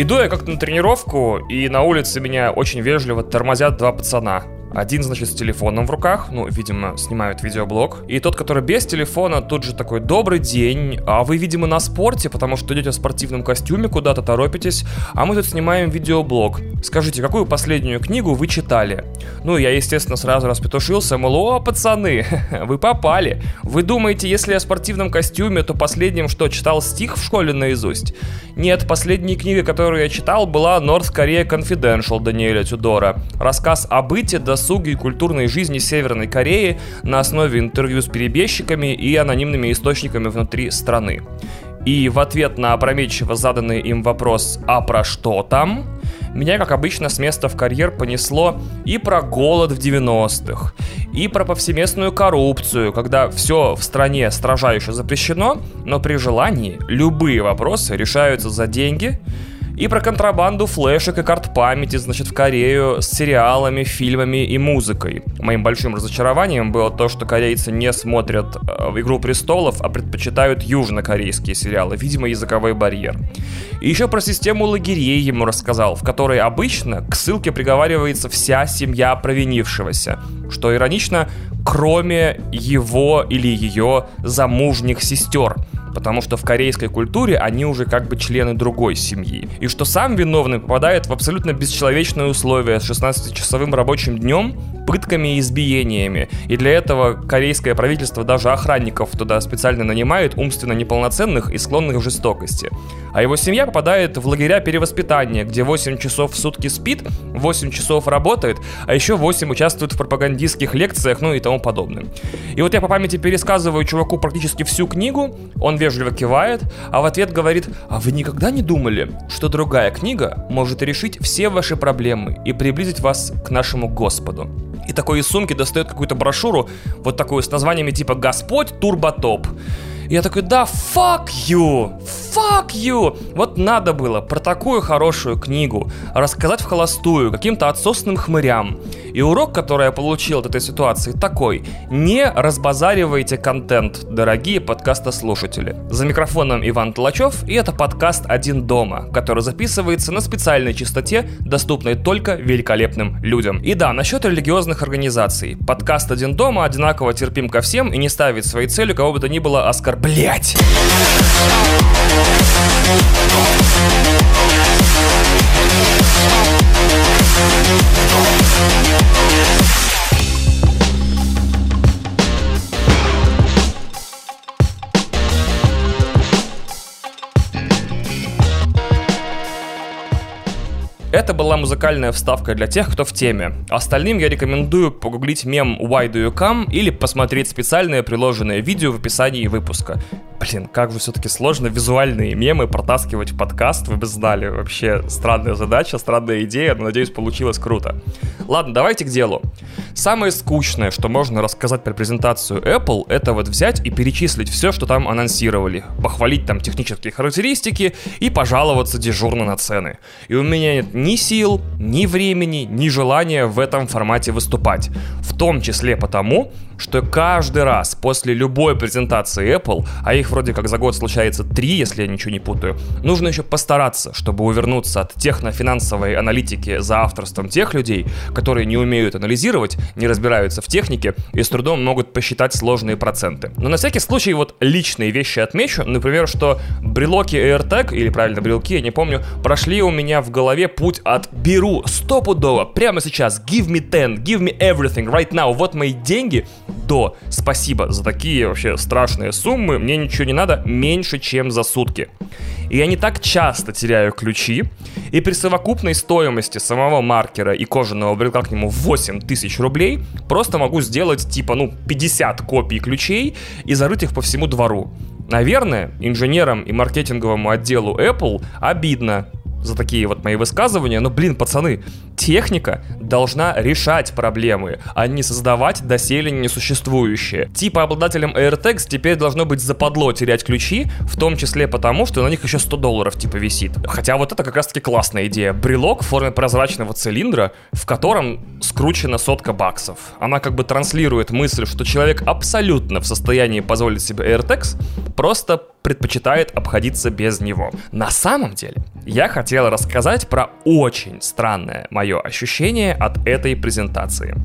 Иду я как-то на тренировку, и на улице меня очень вежливо тормозят два пацана. Один, значит, с телефоном в руках, ну, видимо, снимают видеоблог. И тот, который без телефона, тут же такой, добрый день, а вы, видимо, на спорте, потому что идете в спортивном костюме, куда-то торопитесь, а мы тут снимаем видеоблог. Скажите, какую последнюю книгу вы читали? Ну, я, естественно, сразу распетушился, мол, о, пацаны, вы попали. Вы думаете, если я в спортивном костюме, то последним что, читал стих в школе наизусть? Нет, последняя книга, которую я читал, была North Korea Confidential Даниэля Тюдора. Рассказ о быте, досуге и культурной жизни Северной Кореи на основе интервью с перебежчиками и анонимными источниками внутри страны. И в ответ на опрометчиво заданный им вопрос «А про что там?», меня, как обычно, с места в карьер понесло и про голод в 90-х, и про повсеместную коррупцию, когда все в стране строжайше запрещено, но при желании любые вопросы решаются за деньги, и про контрабанду флешек и карт памяти, значит, в Корею с сериалами, фильмами и музыкой. Моим большим разочарованием было то, что корейцы не смотрят э, «Игру престолов», а предпочитают южнокорейские сериалы, видимо, языковой барьер. И еще про систему лагерей ему рассказал, в которой обычно к ссылке приговаривается вся семья провинившегося, что иронично, кроме его или ее замужних сестер – потому что в корейской культуре они уже как бы члены другой семьи. И что сам виновный попадает в абсолютно бесчеловечные условия с 16-часовым рабочим днем, пытками и избиениями. И для этого корейское правительство даже охранников туда специально нанимает, умственно неполноценных и склонных к жестокости. А его семья попадает в лагеря перевоспитания, где 8 часов в сутки спит, 8 часов работает, а еще 8 участвует в пропагандистских лекциях, ну и тому подобное. И вот я по памяти пересказываю чуваку практически всю книгу, он вежливо кивает, а в ответ говорит, а вы никогда не думали, что другая книга может решить все ваши проблемы и приблизить вас к нашему Господу? и такой из сумки достает какую-то брошюру, вот такую с названиями типа «Господь Турботоп». И я такой, да, fuck you, fuck you. Вот надо было про такую хорошую книгу рассказать в холостую каким-то отсосным хмырям. И урок, который я получил от этой ситуации, такой. Не разбазаривайте контент, дорогие подкастослушатели. За микрофоном Иван Толачев, и это подкаст «Один дома», который записывается на специальной частоте, доступной только великолепным людям. И да, насчет религиозных организаций. Подкаст «Один дома» одинаково терпим ко всем и не ставит своей целью кого бы то ни было оскорблять. Thank Это была музыкальная вставка для тех, кто в теме. Остальным я рекомендую погуглить мем Why Do You Come или посмотреть специальное приложенное видео в описании выпуска. Блин, как же все-таки сложно визуальные мемы протаскивать в подкаст, вы бы знали. Вообще странная задача, странная идея, но надеюсь, получилось круто. Ладно, давайте к делу. Самое скучное, что можно рассказать про презентацию Apple, это вот взять и перечислить все, что там анонсировали. Похвалить там технические характеристики и пожаловаться дежурно на цены. И у меня нет ни сил, ни времени, ни желания в этом формате выступать. В том числе потому, что каждый раз после любой презентации Apple, а их вроде как за год случается три, если я ничего не путаю, нужно еще постараться, чтобы увернуться от технофинансовой аналитики за авторством тех людей, которые не умеют анализировать, не разбираются в технике и с трудом могут посчитать сложные проценты. Но на всякий случай вот личные вещи отмечу, например, что брелоки AirTag, или правильно брелки, я не помню, прошли у меня в голове путь от беру стопудово, прямо сейчас, give me 10, give me everything right now, вот мои деньги, до. Спасибо за такие вообще страшные суммы, мне ничего не надо меньше, чем за сутки. И я не так часто теряю ключи, и при совокупной стоимости самого маркера и кожаного брелка к нему 8 тысяч рублей просто могу сделать типа, ну, 50 копий ключей и зарыть их по всему двору. Наверное, инженерам и маркетинговому отделу Apple обидно, за такие вот мои высказывания, но, блин, пацаны, техника должна решать проблемы, а не создавать доселе несуществующие. Типа обладателям AirTags теперь должно быть западло терять ключи, в том числе потому, что на них еще 100 долларов типа висит. Хотя вот это как раз таки классная идея. Брелок в форме прозрачного цилиндра, в котором скручена сотка баксов. Она как бы транслирует мысль, что человек абсолютно в состоянии позволить себе AirTags, просто предпочитает обходиться без него. На самом деле, я хотел рассказать про очень странное мое ощущение от этой презентации.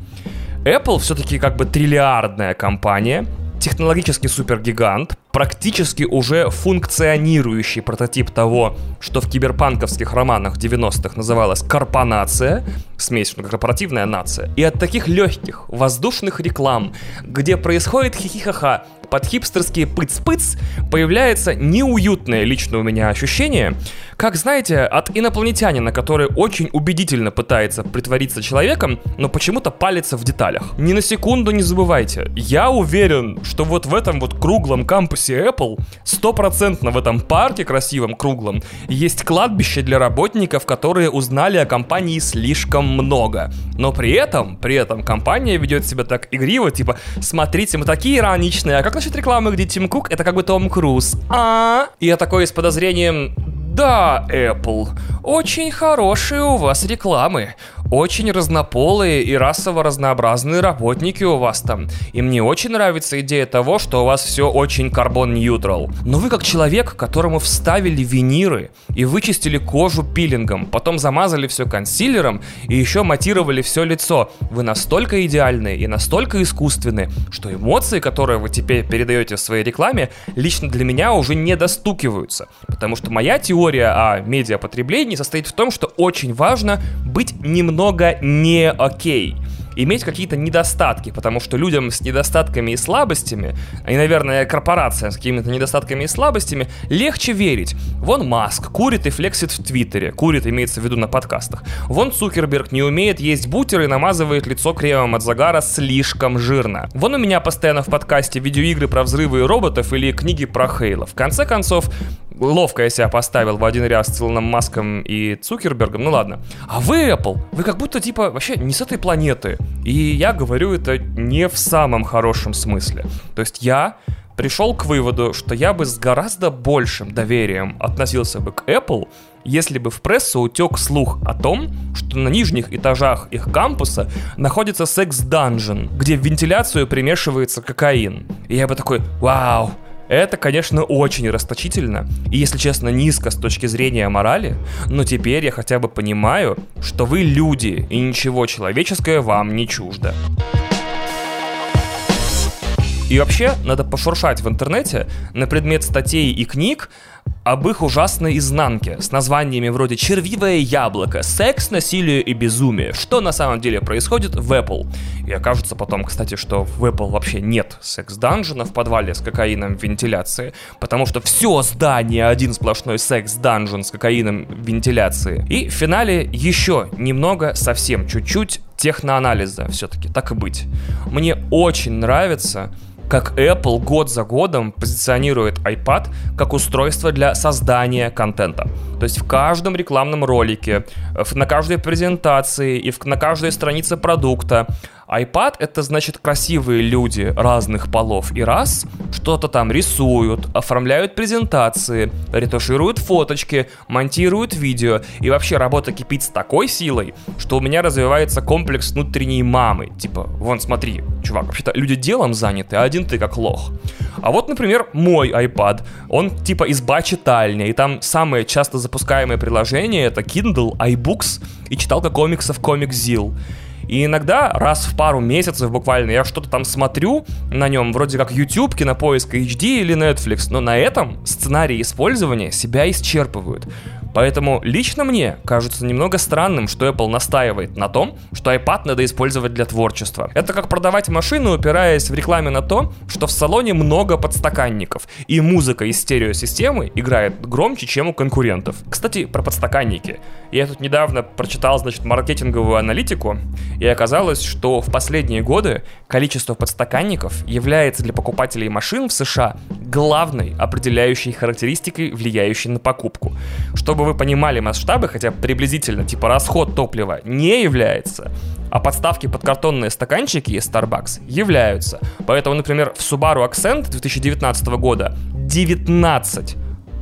Apple все-таки как бы триллиардная компания, технологический супергигант, практически уже функционирующий прототип того, что в киберпанковских романах 90-х называлось «корпонация», смесь, корпоративная нация, и от таких легких, воздушных реклам, где происходит хихихаха, под хипстерские пыц-пыц появляется неуютное лично у меня ощущение, как, знаете, от инопланетянина, который очень убедительно пытается притвориться человеком, но почему-то палится в деталях. Ни на секунду не забывайте, я уверен, что вот в этом вот круглом кампусе Apple, стопроцентно в этом парке красивом круглом, есть кладбище для работников, которые узнали о компании слишком много. Но при этом, при этом компания ведет себя так игриво, типа, смотрите, мы такие ироничные, а как насчет рекламы, где Тим Кук это как бы Том Круз? А? И я такой с подозрением, да, Apple, очень хорошие у вас рекламы. Очень разнополые и расово разнообразные работники у вас там. И мне очень нравится идея того, что у вас все очень карбон-ньютрал. Но вы как человек, которому вставили виниры и вычистили кожу пилингом, потом замазали все консилером и еще матировали все лицо. Вы настолько идеальны и настолько искусственны, что эмоции, которые вы теперь передаете в своей рекламе, лично для меня уже не достукиваются. Потому что моя теория о медиапотреблении состоит в том, что очень важно быть немного не окей иметь какие-то недостатки, потому что людям с недостатками и слабостями, и, наверное, корпорациям с какими-то недостатками и слабостями, легче верить. Вон Маск курит и флексит в Твиттере, курит имеется в виду на подкастах. Вон Цукерберг не умеет есть бутеры и намазывает лицо кремом от загара слишком жирно. Вон у меня постоянно в подкасте видеоигры про взрывы и роботов или книги про Хейла. В конце концов, ловко я себя поставил в один ряд с Илоном Маском и Цукербергом, ну ладно. А вы, Apple, вы как будто типа вообще не с этой планеты. И я говорю это не в самом хорошем смысле. То есть я пришел к выводу, что я бы с гораздо большим доверием относился бы к Apple, если бы в прессу утек слух о том, что на нижних этажах их кампуса находится секс-данжен, где в вентиляцию примешивается кокаин. И я бы такой, вау, это, конечно, очень расточительно и, если честно, низко с точки зрения морали, но теперь я хотя бы понимаю, что вы люди и ничего человеческое вам не чуждо. И вообще, надо пошуршать в интернете на предмет статей и книг об их ужасной изнанке с названиями вроде «Червивое яблоко», «Секс, насилие и безумие», что на самом деле происходит в Apple. И окажется потом, кстати, что в Apple вообще нет секс-данжена в подвале с кокаином в вентиляции, потому что все здание один сплошной секс-данжен с кокаином в вентиляции. И в финале еще немного, совсем чуть-чуть техноанализа все-таки, так и быть. Мне очень нравится как Apple год за годом позиционирует iPad как устройство для создания контента. То есть в каждом рекламном ролике, на каждой презентации и на каждой странице продукта iPad это значит красивые люди разных полов и раз, что-то там рисуют, оформляют презентации, ретушируют фоточки, монтируют видео. И вообще работа кипит с такой силой, что у меня развивается комплекс внутренней мамы. Типа, вон смотри, чувак, вообще-то люди делом заняты, а один ты как лох. А вот, например, мой iPad, он типа изба читальня, и там самые часто запускаемые приложения это Kindle, iBooks и читалка комиксов ComicZilla. И иногда раз в пару месяцев буквально я что-то там смотрю на нем, вроде как YouTube, кинопоиск HD или Netflix, но на этом сценарии использования себя исчерпывают. Поэтому лично мне кажется немного странным, что Apple настаивает на том, что iPad надо использовать для творчества. Это как продавать машину, упираясь в рекламе на то, что в салоне много подстаканников, и музыка из стереосистемы играет громче, чем у конкурентов. Кстати, про подстаканники. Я тут недавно прочитал, значит, маркетинговую аналитику, и оказалось, что в последние годы количество подстаканников является для покупателей машин в США главной определяющей характеристикой, влияющей на покупку. Чтобы чтобы вы понимали масштабы, хотя приблизительно, типа расход топлива не является, а подставки под картонные стаканчики из Starbucks являются. Поэтому, например, в Subaru Accent 2019 года 19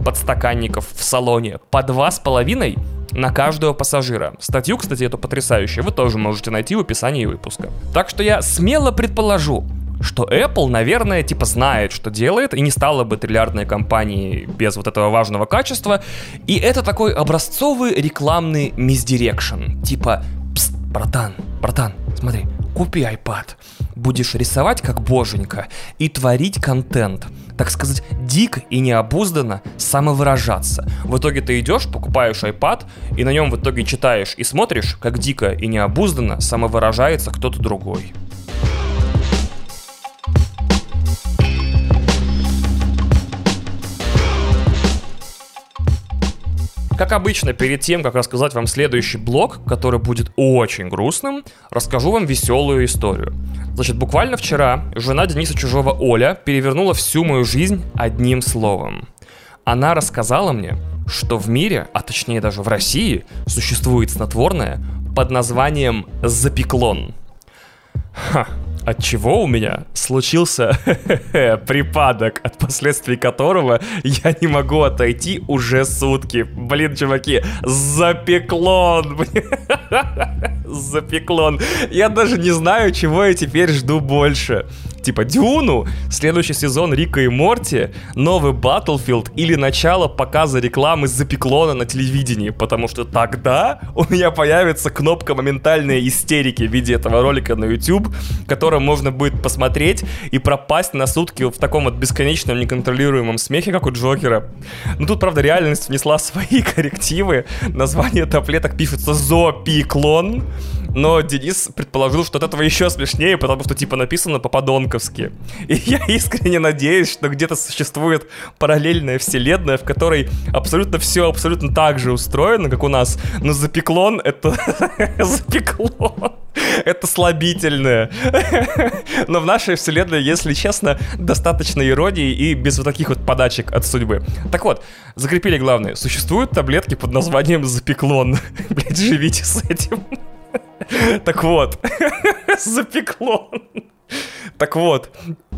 подстаканников в салоне по 2,5 на каждого пассажира. Статью, кстати, эту потрясающую, вы тоже можете найти в описании выпуска. Так что я смело предположу, что Apple, наверное, типа знает, что делает, и не стала бы триллиардной компанией без вот этого важного качества. И это такой образцовый рекламный мисдирекшн. Типа, Пст, братан, братан, смотри, купи iPad. Будешь рисовать как боженька и творить контент так сказать, дико и необузданно самовыражаться. В итоге ты идешь, покупаешь iPad, и на нем в итоге читаешь и смотришь, как дико и необузданно самовыражается кто-то другой. Как обычно, перед тем, как рассказать вам следующий блог, который будет очень грустным, расскажу вам веселую историю. Значит, буквально вчера жена Дениса Чужого Оля перевернула всю мою жизнь одним словом. Она рассказала мне, что в мире, а точнее даже в России, существует снотворное под названием запеклон. Ха, от чего у меня случился припадок, от последствий которого я не могу отойти уже сутки. Блин, чуваки, запеклон! Запеклон. Я даже не знаю, чего я теперь жду больше типа Дюну, следующий сезон Рика и Морти, новый Battlefield или начало показа рекламы Запеклона на телевидении, потому что тогда у меня появится кнопка моментальной истерики в виде этого ролика на YouTube, которым можно будет посмотреть и пропасть на сутки в таком вот бесконечном неконтролируемом смехе, как у Джокера. Ну тут, правда, реальность внесла свои коррективы. Название таблеток пишется Зопиклон но Денис предположил, что от этого еще смешнее, потому что, типа, написано по-подонковски. И я искренне надеюсь, что где-то существует параллельная вселенная, в которой абсолютно все абсолютно так же устроено, как у нас. Но запеклон — это... запеклон. Это слабительное. Но в нашей вселенной, если честно, достаточно иронии и без вот таких вот подачек от судьбы. Так вот, закрепили главное. Существуют таблетки под названием запеклон. Блять, живите с этим. Так вот, запекло. Так вот,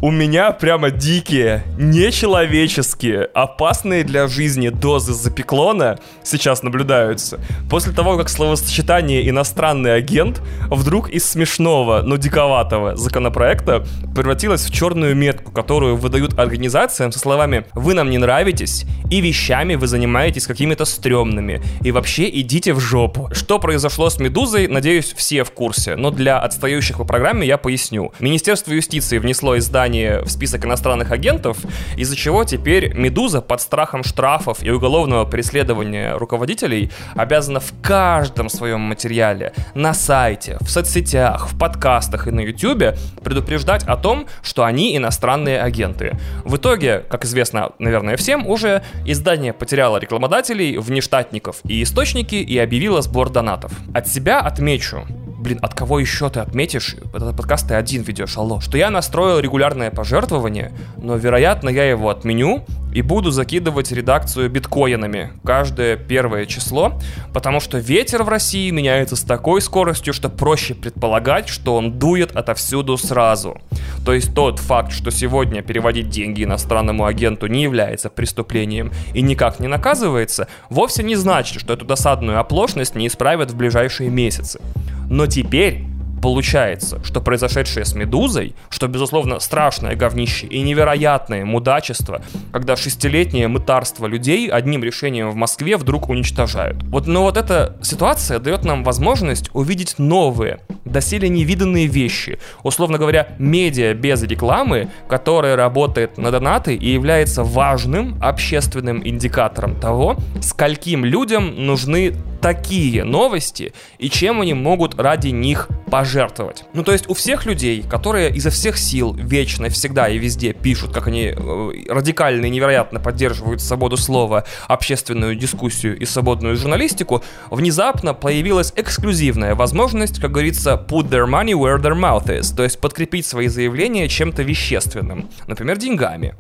у меня прямо дикие, нечеловеческие, опасные для жизни дозы запеклона сейчас наблюдаются. После того, как словосочетание «иностранный агент» вдруг из смешного, но диковатого законопроекта превратилось в черную метку, которую выдают организациям со словами «Вы нам не нравитесь, и вещами вы занимаетесь какими-то стрёмными, и вообще идите в жопу». Что произошло с «Медузой», надеюсь, все в курсе, но для отстающих по программе я поясню. Министерство юстиции внесло издание в список иностранных агентов, из-за чего теперь «Медуза» под страхом штрафов и уголовного преследования руководителей обязана в каждом своем материале, на сайте, в соцсетях, в подкастах и на YouTube предупреждать о том, что они иностранные агенты. В итоге, как известно, наверное, всем, уже издание потеряло рекламодателей, внештатников и источники и объявило сбор донатов. От себя отмечу, блин, от кого еще ты отметишь, этот подкаст ты один ведешь, алло, что я настроил регулярное пожертвование, но, вероятно, я его отменю и буду закидывать редакцию биткоинами каждое первое число, потому что ветер в России меняется с такой скоростью, что проще предполагать, что он дует отовсюду сразу. То есть тот факт, что сегодня переводить деньги иностранному агенту не является преступлением и никак не наказывается, вовсе не значит, что эту досадную оплошность не исправят в ближайшие месяцы. Но теперь получается, что произошедшее с «Медузой», что, безусловно, страшное говнище и невероятное мудачество, когда шестилетнее мытарство людей одним решением в Москве вдруг уничтожают. Вот, но вот эта ситуация дает нам возможность увидеть новые, доселе невиданные вещи. Условно говоря, медиа без рекламы, которая работает на донаты и является важным общественным индикатором того, скольким людям нужны такие новости и чем они могут ради них пожертвовать. Ну, то есть у всех людей, которые изо всех сил вечно, всегда и везде пишут, как они э, радикально и невероятно поддерживают свободу слова, общественную дискуссию и свободную журналистику, внезапно появилась эксклюзивная возможность, как говорится, put their money where their mouth is, то есть подкрепить свои заявления чем-то вещественным, например, деньгами.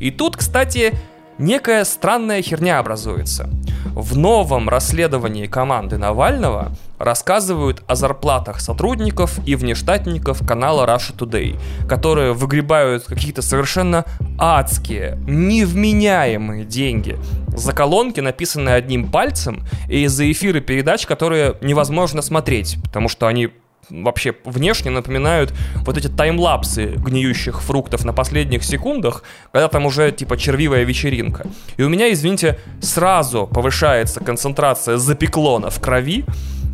И тут, кстати, некая странная херня образуется. В новом расследовании команды Навального рассказывают о зарплатах сотрудников и внештатников канала Russia Today, которые выгребают какие-то совершенно адские, невменяемые деньги за колонки, написанные одним пальцем, и за эфиры передач, которые невозможно смотреть, потому что они вообще внешне напоминают вот эти таймлапсы гниющих фруктов на последних секундах, когда там уже типа червивая вечеринка. И у меня, извините, сразу повышается концентрация запеклона в крови,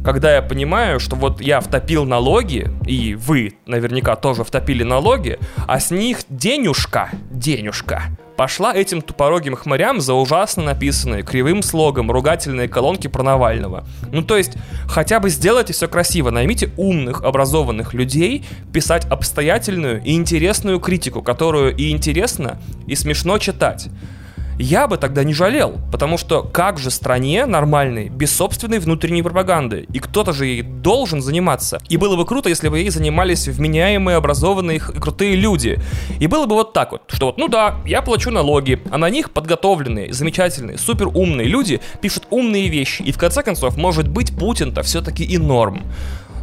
когда я понимаю, что вот я втопил налоги, и вы наверняка тоже втопили налоги, а с них денюшка, денюшка, пошла этим тупорогим хмырям за ужасно написанные кривым слогом ругательные колонки про Навального. Ну то есть, хотя бы сделайте все красиво, наймите умных, образованных людей писать обстоятельную и интересную критику, которую и интересно, и смешно читать я бы тогда не жалел, потому что как же стране нормальной без собственной внутренней пропаганды? И кто-то же ей должен заниматься. И было бы круто, если бы ей занимались вменяемые, образованные крутые люди. И было бы вот так вот, что вот, ну да, я плачу налоги, а на них подготовленные, замечательные, супер умные люди пишут умные вещи. И в конце концов, может быть, Путин-то все-таки и норм.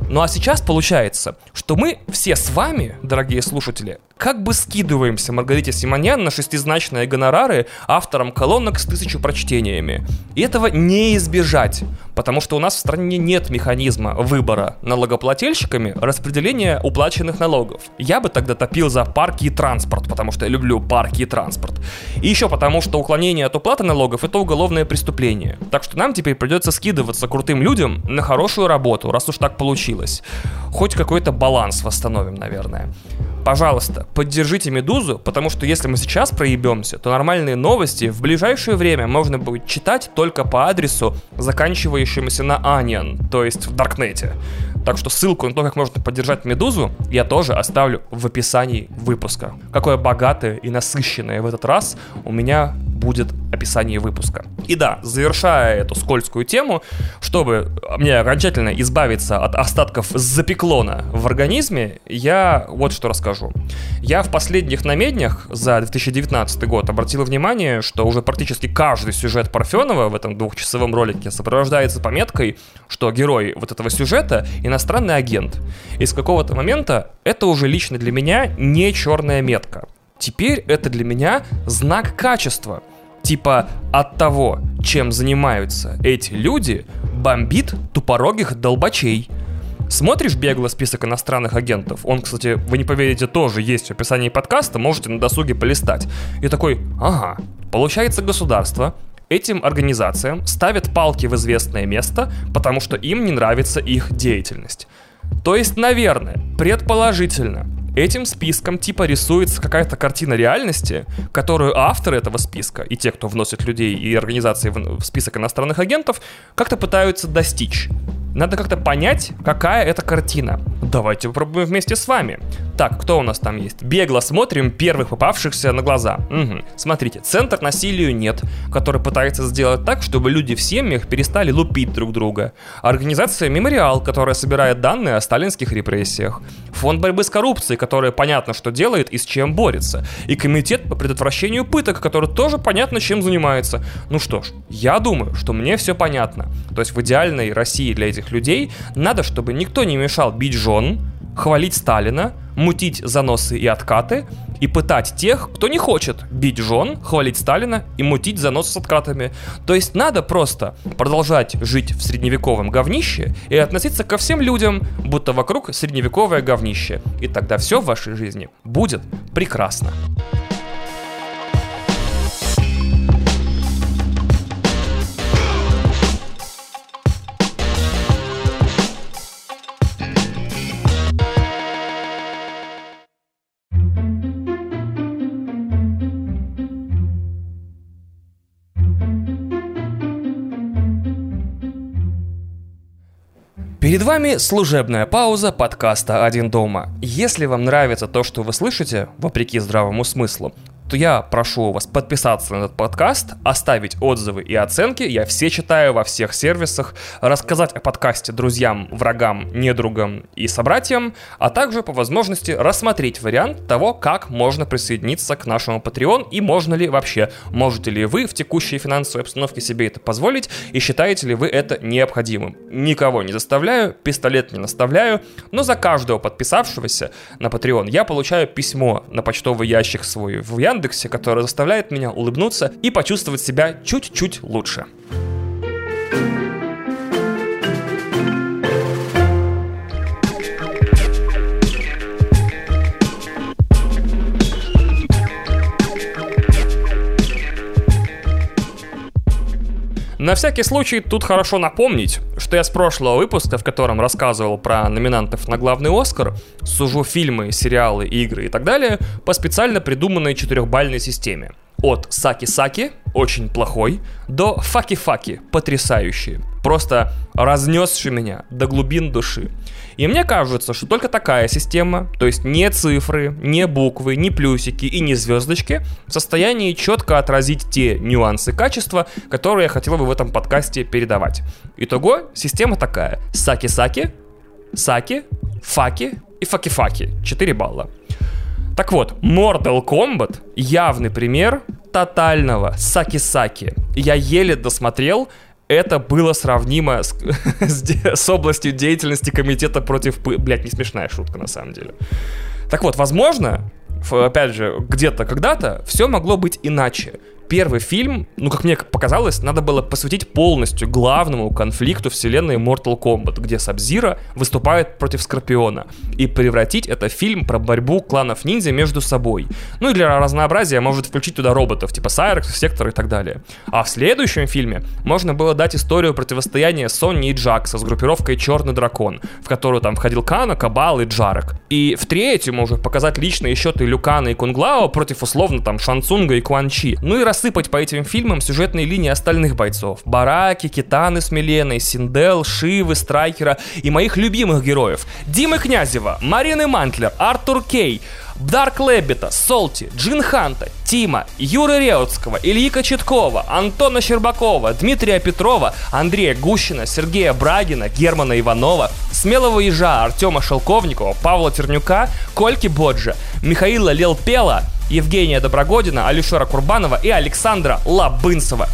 Ну а сейчас получается, что мы все с вами, дорогие слушатели, как бы скидываемся Маргарите Симонян на шестизначные гонорары авторам колонок с тысячу прочтениями. И этого не избежать, потому что у нас в стране нет механизма выбора налогоплательщиками распределения уплаченных налогов. Я бы тогда топил за парки и транспорт, потому что я люблю парки и транспорт. И еще потому, что уклонение от уплаты налогов это уголовное преступление. Так что нам теперь придется скидываться крутым людям на хорошую работу, раз уж так получилось. Хоть какой-то баланс восстановим, наверное пожалуйста, поддержите «Медузу», потому что если мы сейчас проебемся, то нормальные новости в ближайшее время можно будет читать только по адресу, заканчивающемуся на Onion, то есть в Даркнете. Так что ссылку на то, как можно поддержать «Медузу», я тоже оставлю в описании выпуска. Какое богатое и насыщенное в этот раз у меня будет описание выпуска. И да, завершая эту скользкую тему, чтобы мне окончательно избавиться от остатков запеклона в организме, я вот что расскажу. Я в последних намеднях за 2019 год обратил внимание, что уже практически каждый сюжет Парфенова в этом двухчасовом ролике сопровождается пометкой, что герой вот этого сюжета иностранный агент. И с какого-то момента это уже лично для меня не черная метка. Теперь это для меня знак качества. Типа от того, чем занимаются эти люди, бомбит тупорогих долбачей. Смотришь бегло список иностранных агентов, он, кстати, вы не поверите, тоже есть в описании подкаста, можете на досуге полистать. И такой, ага, получается государство этим организациям ставит палки в известное место, потому что им не нравится их деятельность. То есть, наверное, предположительно, Этим списком типа рисуется какая-то картина реальности, которую авторы этого списка и те, кто вносит людей и организации в список иностранных агентов, как-то пытаются достичь. Надо как-то понять, какая это картина. Давайте попробуем вместе с вами. Так, кто у нас там есть? Бегло смотрим первых попавшихся на глаза. Угу. Смотрите, центр насилию нет, который пытается сделать так, чтобы люди в семьях перестали лупить друг друга. Организация Мемориал, которая собирает данные о сталинских репрессиях. Фонд борьбы с коррупцией, который понятно, что делает и с чем борется. И комитет по предотвращению пыток, который тоже понятно, чем занимается. Ну что ж, я думаю, что мне все понятно. То есть в идеальной России для этих этих людей надо, чтобы никто не мешал бить жен, хвалить Сталина, мутить заносы и откаты и пытать тех, кто не хочет бить жен, хвалить Сталина и мутить заносы с откатами. То есть надо просто продолжать жить в средневековом говнище и относиться ко всем людям, будто вокруг средневековое говнище. И тогда все в вашей жизни будет прекрасно. Перед вами служебная пауза подкаста «Один дома». Если вам нравится то, что вы слышите, вопреки здравому смыслу, то я прошу вас подписаться на этот подкаст, оставить отзывы и оценки. Я все читаю во всех сервисах, рассказать о подкасте друзьям, врагам, недругам и собратьям, а также по возможности рассмотреть вариант того, как можно присоединиться к нашему Patreon и можно ли вообще, можете ли вы в текущей финансовой обстановке себе это позволить и считаете ли вы это необходимым. Никого не заставляю, пистолет не наставляю, но за каждого подписавшегося на Patreon я получаю письмо на почтовый ящик свой в Яндекс Яндексе, которая заставляет меня улыбнуться и почувствовать себя чуть-чуть лучше. На всякий случай тут хорошо напомнить, что я с прошлого выпуска, в котором рассказывал про номинантов на главный Оскар, сужу фильмы, сериалы, игры и так далее по специально придуманной четырехбальной системе. От Саки-Саки, очень плохой, до Факи-Факи, потрясающий. Просто разнесший меня до глубин души. И мне кажется, что только такая система, то есть не цифры, не буквы, не плюсики и не звездочки, в состоянии четко отразить те нюансы качества, которые я хотел бы в этом подкасте передавать. Итого, система такая. Саки-саки, саки, факи и факи-факи. 4 балла. Так вот, Mortal Kombat явный пример тотального саки-саки. Я еле досмотрел, это было сравнимо с, с, с областью деятельности комитета против... Блять, не смешная шутка на самом деле. Так вот, возможно, опять же, где-то когда-то все могло быть иначе первый фильм, ну, как мне показалось, надо было посвятить полностью главному конфликту вселенной Mortal Kombat, где Сабзира выступает против Скорпиона, и превратить это в фильм про борьбу кланов ниндзя между собой. Ну и для разнообразия может включить туда роботов, типа Сайрекс, Сектор и так далее. А в следующем фильме можно было дать историю противостояния Сонни и Джакса с группировкой Черный Дракон, в которую там входил Кана, Кабал и Джарек. И в третьем уже показать личные счеты Люкана и Кунглао против условно там Шансунга и Куанчи. Ну и раз рассыпать по этим фильмам сюжетные линии остальных бойцов. Бараки, Китаны с Миленой, Синдел, Шивы, Страйкера и моих любимых героев. Димы Князева, Марины Мантлер, Артур Кей, Дарк Леббита, Солти, Джин Ханта, Тима, Юры Реутского, Ильи Кочеткова, Антона Щербакова, Дмитрия Петрова, Андрея Гущина, Сергея Брагина, Германа Иванова, Смелого Ежа, Артема Шелковникова, Павла Тернюка, Кольки Боджа, Михаила Лелпела, Евгения Доброгодина, Алишера Курбанова и Александра Лабынцева.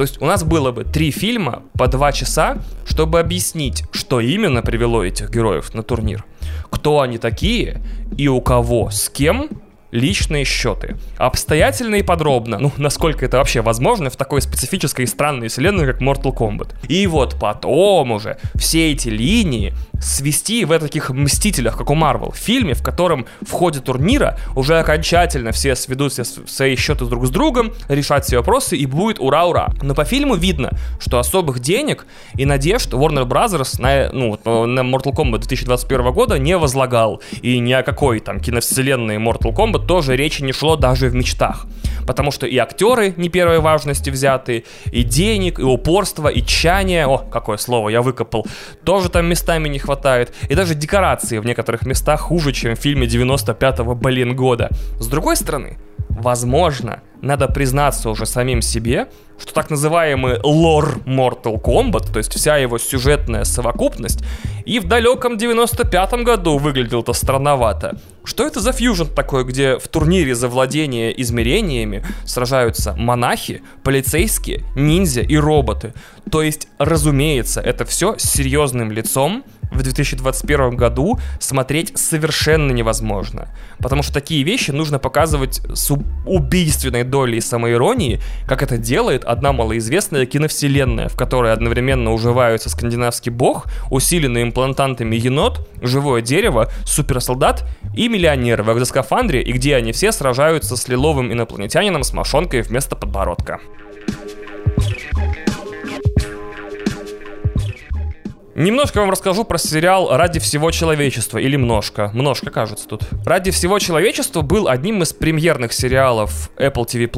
То есть у нас было бы три фильма по два часа, чтобы объяснить, что именно привело этих героев на турнир кто они такие и у кого, с кем личные счеты. Обстоятельно и подробно, ну, насколько это вообще возможно в такой специфической и странной вселенной, как Mortal Kombat. И вот потом уже все эти линии свести в таких мстителях, как у Marvel, фильме, в котором в ходе турнира уже окончательно все сведут все свои счеты друг с другом, решать все вопросы и будет ура-ура. Но по фильму видно, что особых денег и надежд Warner Bros. на, ну, на Mortal Kombat 2021 года не возлагал. И ни о какой там киновселенной Mortal Kombat тоже речи не шло даже в мечтах. Потому что и актеры не первой важности взяты, и денег, и упорство, и тщание, о, какое слово я выкопал, тоже там местами не хватает хватает. И даже декорации в некоторых местах хуже, чем в фильме 95-го, блин, года. С другой стороны, возможно, надо признаться уже самим себе, что так называемый лор Mortal Kombat, то есть вся его сюжетная совокупность, и в далеком 95-м году выглядел-то странновато. Что это за фьюжн такой, где в турнире за владение измерениями сражаются монахи, полицейские, ниндзя и роботы? То есть, разумеется, это все с серьезным лицом, в 2021 году смотреть совершенно невозможно. Потому что такие вещи нужно показывать с убийственной долей самоиронии, как это делает одна малоизвестная киновселенная, в которой одновременно уживаются скандинавский бог, усиленный имплантантами енот, живое дерево, суперсолдат и миллионер в экзоскафандре, и где они все сражаются с лиловым инопланетянином с мошонкой вместо подбородка. Немножко вам расскажу про сериал «Ради всего человечества» или «Множко». «Множко», кажется, тут. «Ради всего человечества» был одним из премьерных сериалов Apple TV+,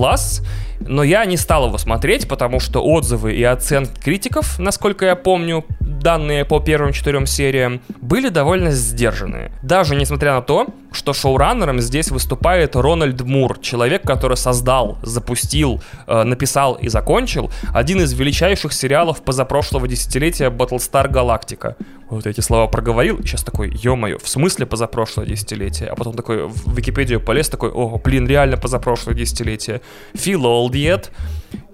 но я не стал его смотреть, потому что отзывы и оценки критиков, насколько я помню, данные по первым четырем сериям, были довольно сдержанные. Даже несмотря на то, что шоураннером здесь выступает Рональд Мур, человек, который создал, запустил, э, написал и закончил один из величайших сериалов позапрошлого десятилетия Battlestar Galactica. Вот эти слова проговорил, и сейчас такой, ё-моё, в смысле позапрошлое десятилетие? А потом такой в Википедию полез, такой, о, блин, реально позапрошлое десятилетие. Фил Олдиет.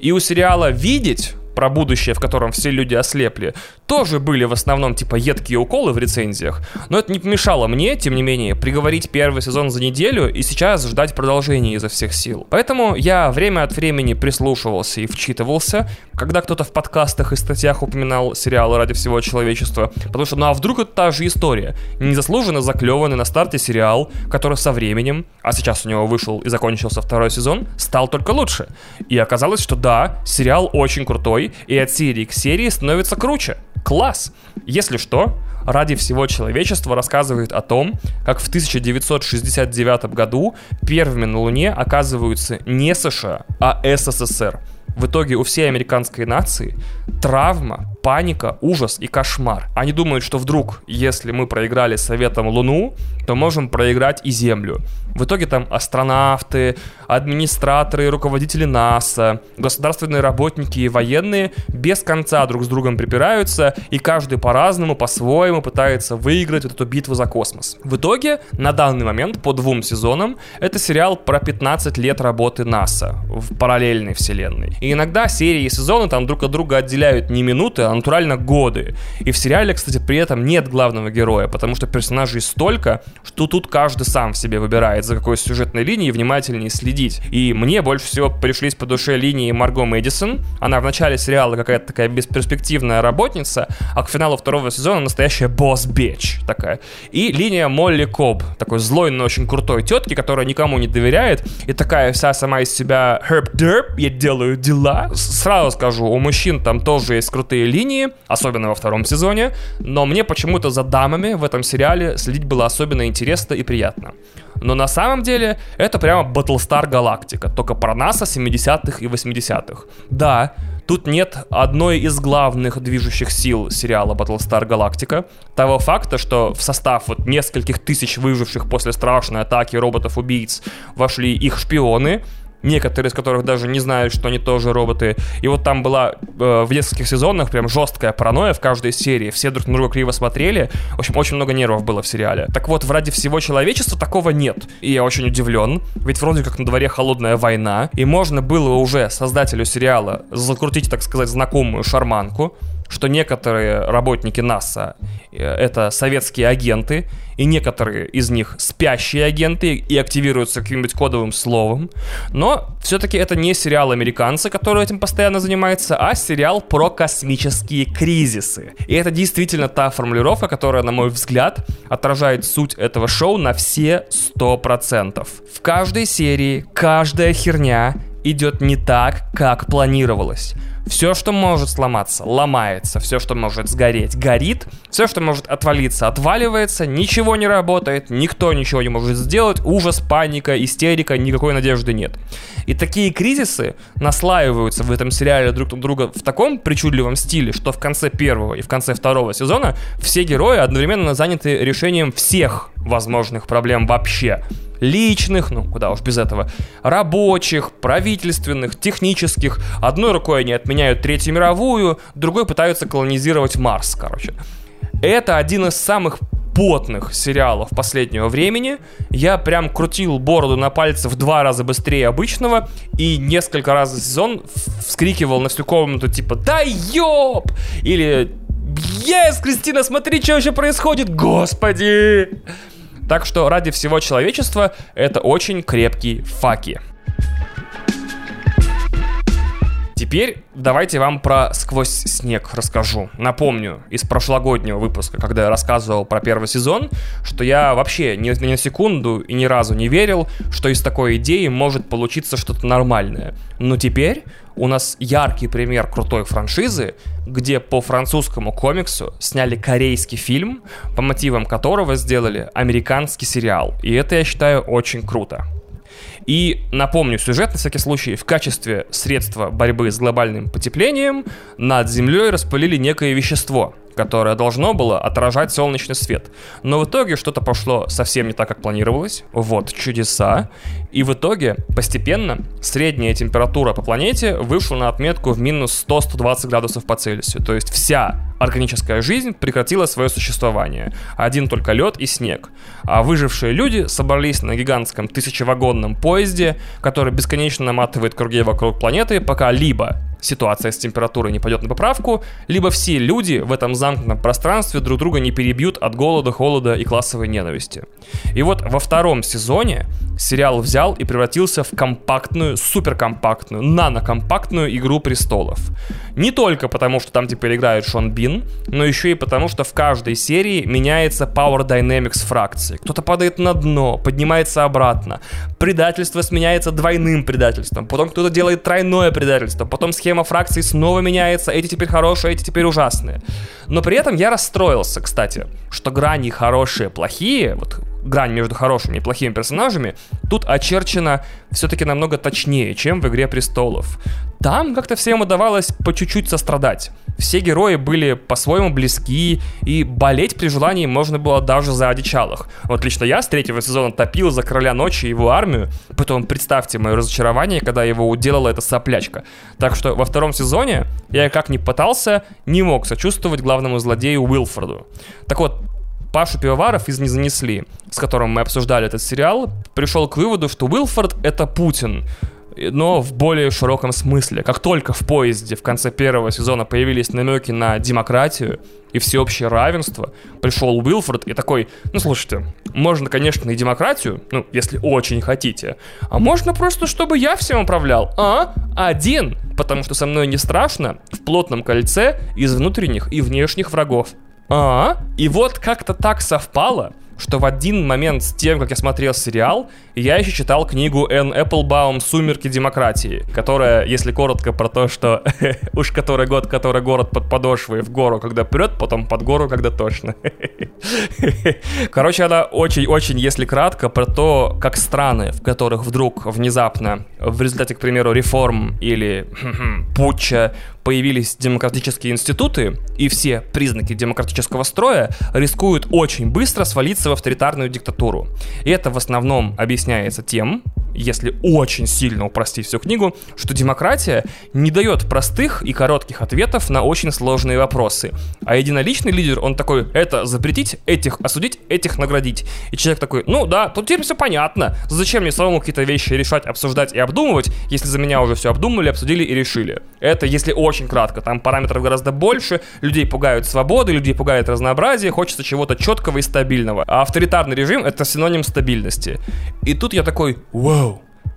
И у сериала «Видеть» про будущее, в котором все люди ослепли, тоже были в основном типа едкие уколы в рецензиях, но это не помешало мне, тем не менее, приговорить первый сезон за неделю и сейчас ждать продолжения изо всех сил. Поэтому я время от времени прислушивался и вчитывался, когда кто-то в подкастах и статьях упоминал сериалы ради всего человечества, потому что, ну а вдруг это та же история? Незаслуженно заклеванный на старте сериал, который со временем, а сейчас у него вышел и закончился второй сезон, стал только лучше. И оказалось, что да, сериал очень крутой, и от серии к серии становится круче. Класс! Если что, ради всего человечества рассказывает о том, как в 1969 году первыми на Луне оказываются не США, а СССР. В итоге у всей американской нации травма, паника, ужас и кошмар. Они думают, что вдруг, если мы проиграли Советом Луну, то можем проиграть и Землю. В итоге там астронавты, администраторы, руководители НАСА, государственные работники и военные без конца друг с другом припираются, и каждый по-разному, по-своему пытается выиграть эту битву за космос. В итоге, на данный момент, по двум сезонам, это сериал про 15 лет работы НАСА в параллельной вселенной. И иногда серии и сезоны там друг от друга отделяют не минуты, а натурально годы. И в сериале, кстати, при этом нет главного героя, потому что персонажей столько, что тут каждый сам себе выбирает, за какой сюжетной линией внимательнее следить. И мне больше всего пришлись по душе линии Марго Мэдисон. Она в начале сериала какая-то такая бесперспективная работница, а к финалу второго сезона настоящая босс-бич такая. И линия Молли Коб, такой злой, но очень крутой тетки, которая никому не доверяет, и такая вся сама из себя herb derp, я делаю дела. Сразу скажу, у мужчин там тоже есть крутые линии, особенно во втором сезоне, но мне почему-то за дамами в этом сериале следить было особенно интересно и приятно. Но на самом деле это прямо Battlestar Галактика, только про НАСА 70-х и 80-х. Да, Тут нет одной из главных движущих сил сериала Battlestar Galactica, того факта, что в состав вот нескольких тысяч выживших после страшной атаки роботов-убийц вошли их шпионы, некоторые из которых даже не знают, что они тоже роботы. И вот там была э, в нескольких сезонах прям жесткая паранойя в каждой серии. Все друг на друга криво смотрели. В общем, очень много нервов было в сериале. Так вот, в ради всего человечества такого нет. И я очень удивлен, ведь вроде как на дворе холодная война, и можно было уже создателю сериала закрутить, так сказать, знакомую шарманку, что некоторые работники НАСА э, это советские агенты, и некоторые из них спящие агенты и активируются каким-нибудь кодовым словом. Но все-таки это не сериал «Американцы», который этим постоянно занимается, а сериал про космические кризисы. И это действительно та формулировка, которая, на мой взгляд, отражает суть этого шоу на все 100%. В каждой серии каждая херня идет не так, как планировалось. Все, что может сломаться, ломается. Все, что может сгореть, горит. Все, что может отвалиться, отваливается. Ничего не работает, никто ничего не может сделать. Ужас, паника, истерика, никакой надежды нет. И такие кризисы наслаиваются в этом сериале друг на друга в таком причудливом стиле, что в конце первого и в конце второго сезона все герои одновременно заняты решением всех возможных проблем вообще личных, ну куда уж без этого, рабочих, правительственных, технических. Одной рукой они отменяют Третью мировую, другой пытаются колонизировать Марс, короче. Это один из самых потных сериалов последнего времени. Я прям крутил бороду на пальце в два раза быстрее обычного и несколько раз за сезон вскрикивал на всю комнату типа «Да ёб!» или «Ес, Кристина, смотри, что вообще происходит, господи!» Так что ради всего человечества это очень крепкие факи. Теперь давайте вам про «Сквозь снег» расскажу. Напомню из прошлогоднего выпуска, когда я рассказывал про первый сезон, что я вообще ни, ни на секунду и ни разу не верил, что из такой идеи может получиться что-то нормальное. Но теперь у нас яркий пример крутой франшизы, где по французскому комиксу сняли корейский фильм, по мотивам которого сделали американский сериал. И это, я считаю, очень круто. И напомню сюжет, на всякий случай, в качестве средства борьбы с глобальным потеплением над Землей распылили некое вещество, которое должно было отражать солнечный свет. Но в итоге что-то пошло совсем не так, как планировалось. Вот чудеса. И в итоге постепенно средняя температура по планете вышла на отметку в минус 100-120 градусов по Цельсию. То есть вся органическая жизнь прекратила свое существование. Один только лед и снег. А выжившие люди собрались на гигантском тысячевагонном поезде, который бесконечно наматывает круги вокруг планеты, пока либо ситуация с температурой не пойдет на поправку, либо все люди в этом замкнутом пространстве друг друга не перебьют от голода, холода и классовой ненависти. И вот во втором сезоне сериал взял и превратился в компактную, суперкомпактную, нанокомпактную игру престолов. Не только потому, что там теперь играет Шон Бин, но еще и потому, что в каждой серии меняется Power Dynamics фракции. Кто-то падает на дно, поднимается обратно. Предательство сменяется двойным предательством. Потом кто-то делает тройное предательство. Потом схема фракций снова меняется. Эти теперь хорошие, эти теперь ужасные. Но при этом я расстроился, кстати, что грани хорошие, плохие, вот грань между хорошими и плохими персонажами тут очерчена все-таки намного точнее, чем в «Игре престолов». Там как-то всем удавалось по чуть-чуть сострадать. Все герои были по-своему близки, и болеть при желании можно было даже за одичалых. Вот лично я с третьего сезона топил за Короля Ночи его армию, потом представьте мое разочарование, когда его уделала эта соплячка. Так что во втором сезоне я как ни пытался, не мог сочувствовать главному злодею Уилфорду. Так вот, Пашу Пивоваров из «Не занесли», с которым мы обсуждали этот сериал, пришел к выводу, что Уилфорд — это Путин но в более широком смысле. Как только в поезде в конце первого сезона появились намеки на демократию и всеобщее равенство, пришел Уилфорд и такой, ну слушайте, можно, конечно, и демократию, ну, если очень хотите, а можно просто, чтобы я всем управлял, а? Один, потому что со мной не страшно, в плотном кольце из внутренних и внешних врагов. А, и вот как-то так совпало, что в один момент с тем, как я смотрел сериал, я еще читал книгу Энн Эпплбаум «Сумерки демократии», которая, если коротко про то, что уж который год, который город под подошвой в гору, когда прет, потом под гору, когда точно. Короче, она очень-очень, если кратко, про то, как страны, в которых вдруг внезапно в результате, к примеру, реформ или путча появились демократические институты, и все признаки демократического строя рискуют очень быстро свалиться в авторитарную диктатуру. И это в основном объясняется тем, если очень сильно упростить всю книгу, что демократия не дает простых и коротких ответов на очень сложные вопросы. А единоличный лидер, он такой, это запретить, этих осудить, этих наградить. И человек такой, ну да, тут теперь все понятно. Зачем мне самому какие-то вещи решать, обсуждать и обдумывать, если за меня уже все обдумали, обсудили и решили. Это если очень кратко. Там параметров гораздо больше, людей пугают свободы, людей пугает разнообразие, хочется чего-то четкого и стабильного. А авторитарный режим — это синоним стабильности. И тут я такой, вау,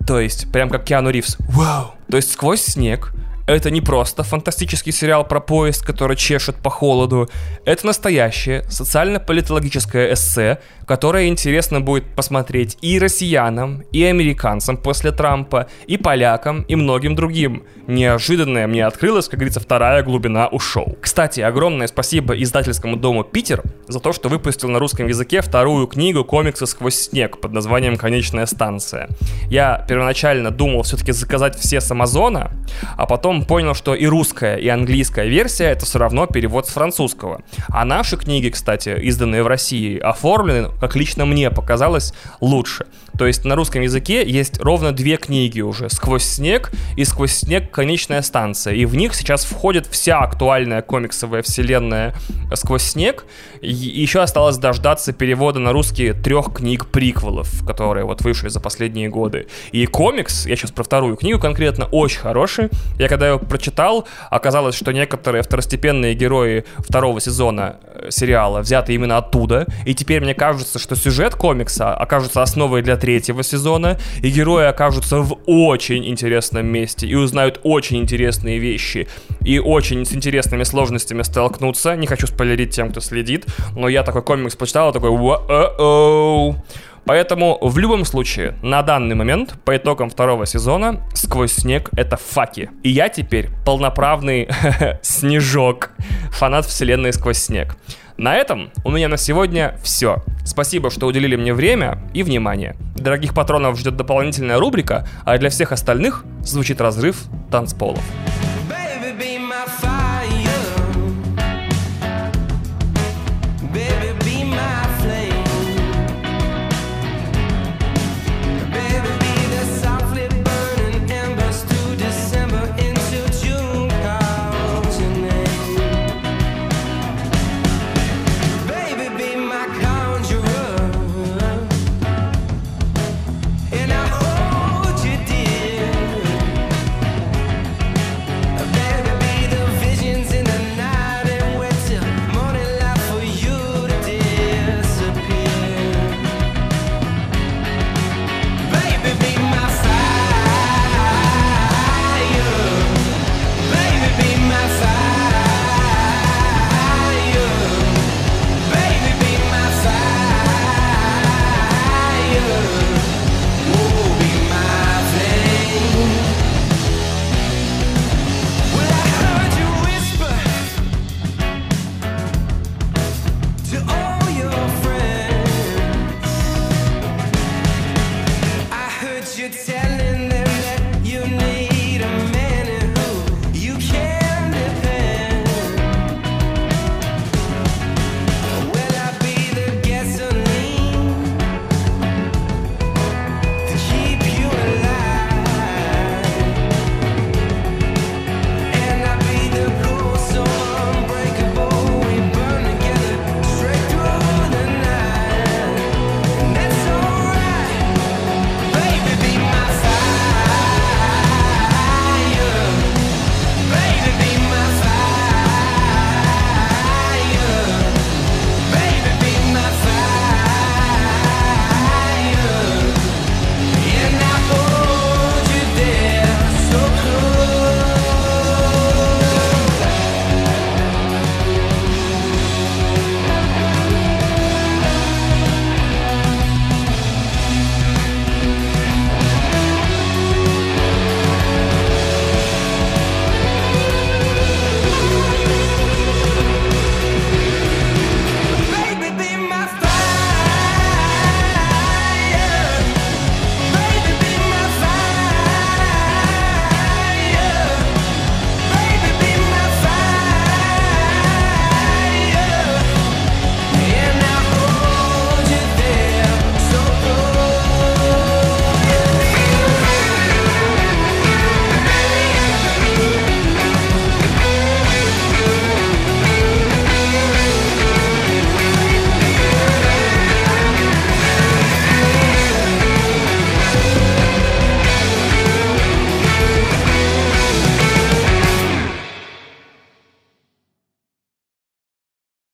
то есть, прям как Киану Ривз. Вау! То есть, сквозь снег это не просто фантастический сериал про поезд, который чешет по холоду. Это настоящее социально-политологическое эссе, которое интересно будет посмотреть и россиянам, и американцам после Трампа, и полякам, и многим другим. Неожиданное мне открылась, как говорится, вторая глубина у шоу. Кстати, огромное спасибо издательскому дому Питер за то, что выпустил на русском языке вторую книгу комикса «Сквозь снег» под названием «Конечная станция». Я первоначально думал все-таки заказать все с Амазона, а потом понял, что и русская, и английская версия это все равно перевод с французского. А наши книги, кстати, изданные в России, оформлены, как лично мне показалось, лучше. То есть на русском языке есть ровно две книги уже «Сквозь снег» и «Сквозь снег. Конечная станция». И в них сейчас входит вся актуальная комиксовая вселенная «Сквозь снег». И еще осталось дождаться перевода на русский трех книг приквелов, которые вот вышли за последние годы. И комикс, я сейчас про вторую книгу конкретно, очень хороший. Я когда его прочитал, оказалось, что некоторые второстепенные герои второго сезона э, сериала взяты именно оттуда. И теперь мне кажется, что сюжет комикса окажется основой для третьего сезона, и герои окажутся в очень интересном месте и узнают очень интересные вещи, и очень с интересными сложностями столкнуться. Не хочу спойлерить тем, кто следит, но я такой комикс почитал, такой, о Поэтому в любом случае, на данный момент, по итогам второго сезона, «Сквозь снег» — это факи. И я теперь полноправный снежок, фанат вселенной «Сквозь снег». На этом у меня на сегодня все. Спасибо, что уделили мне время и внимание. Дорогих патронов ждет дополнительная рубрика, а для всех остальных звучит разрыв танцполов.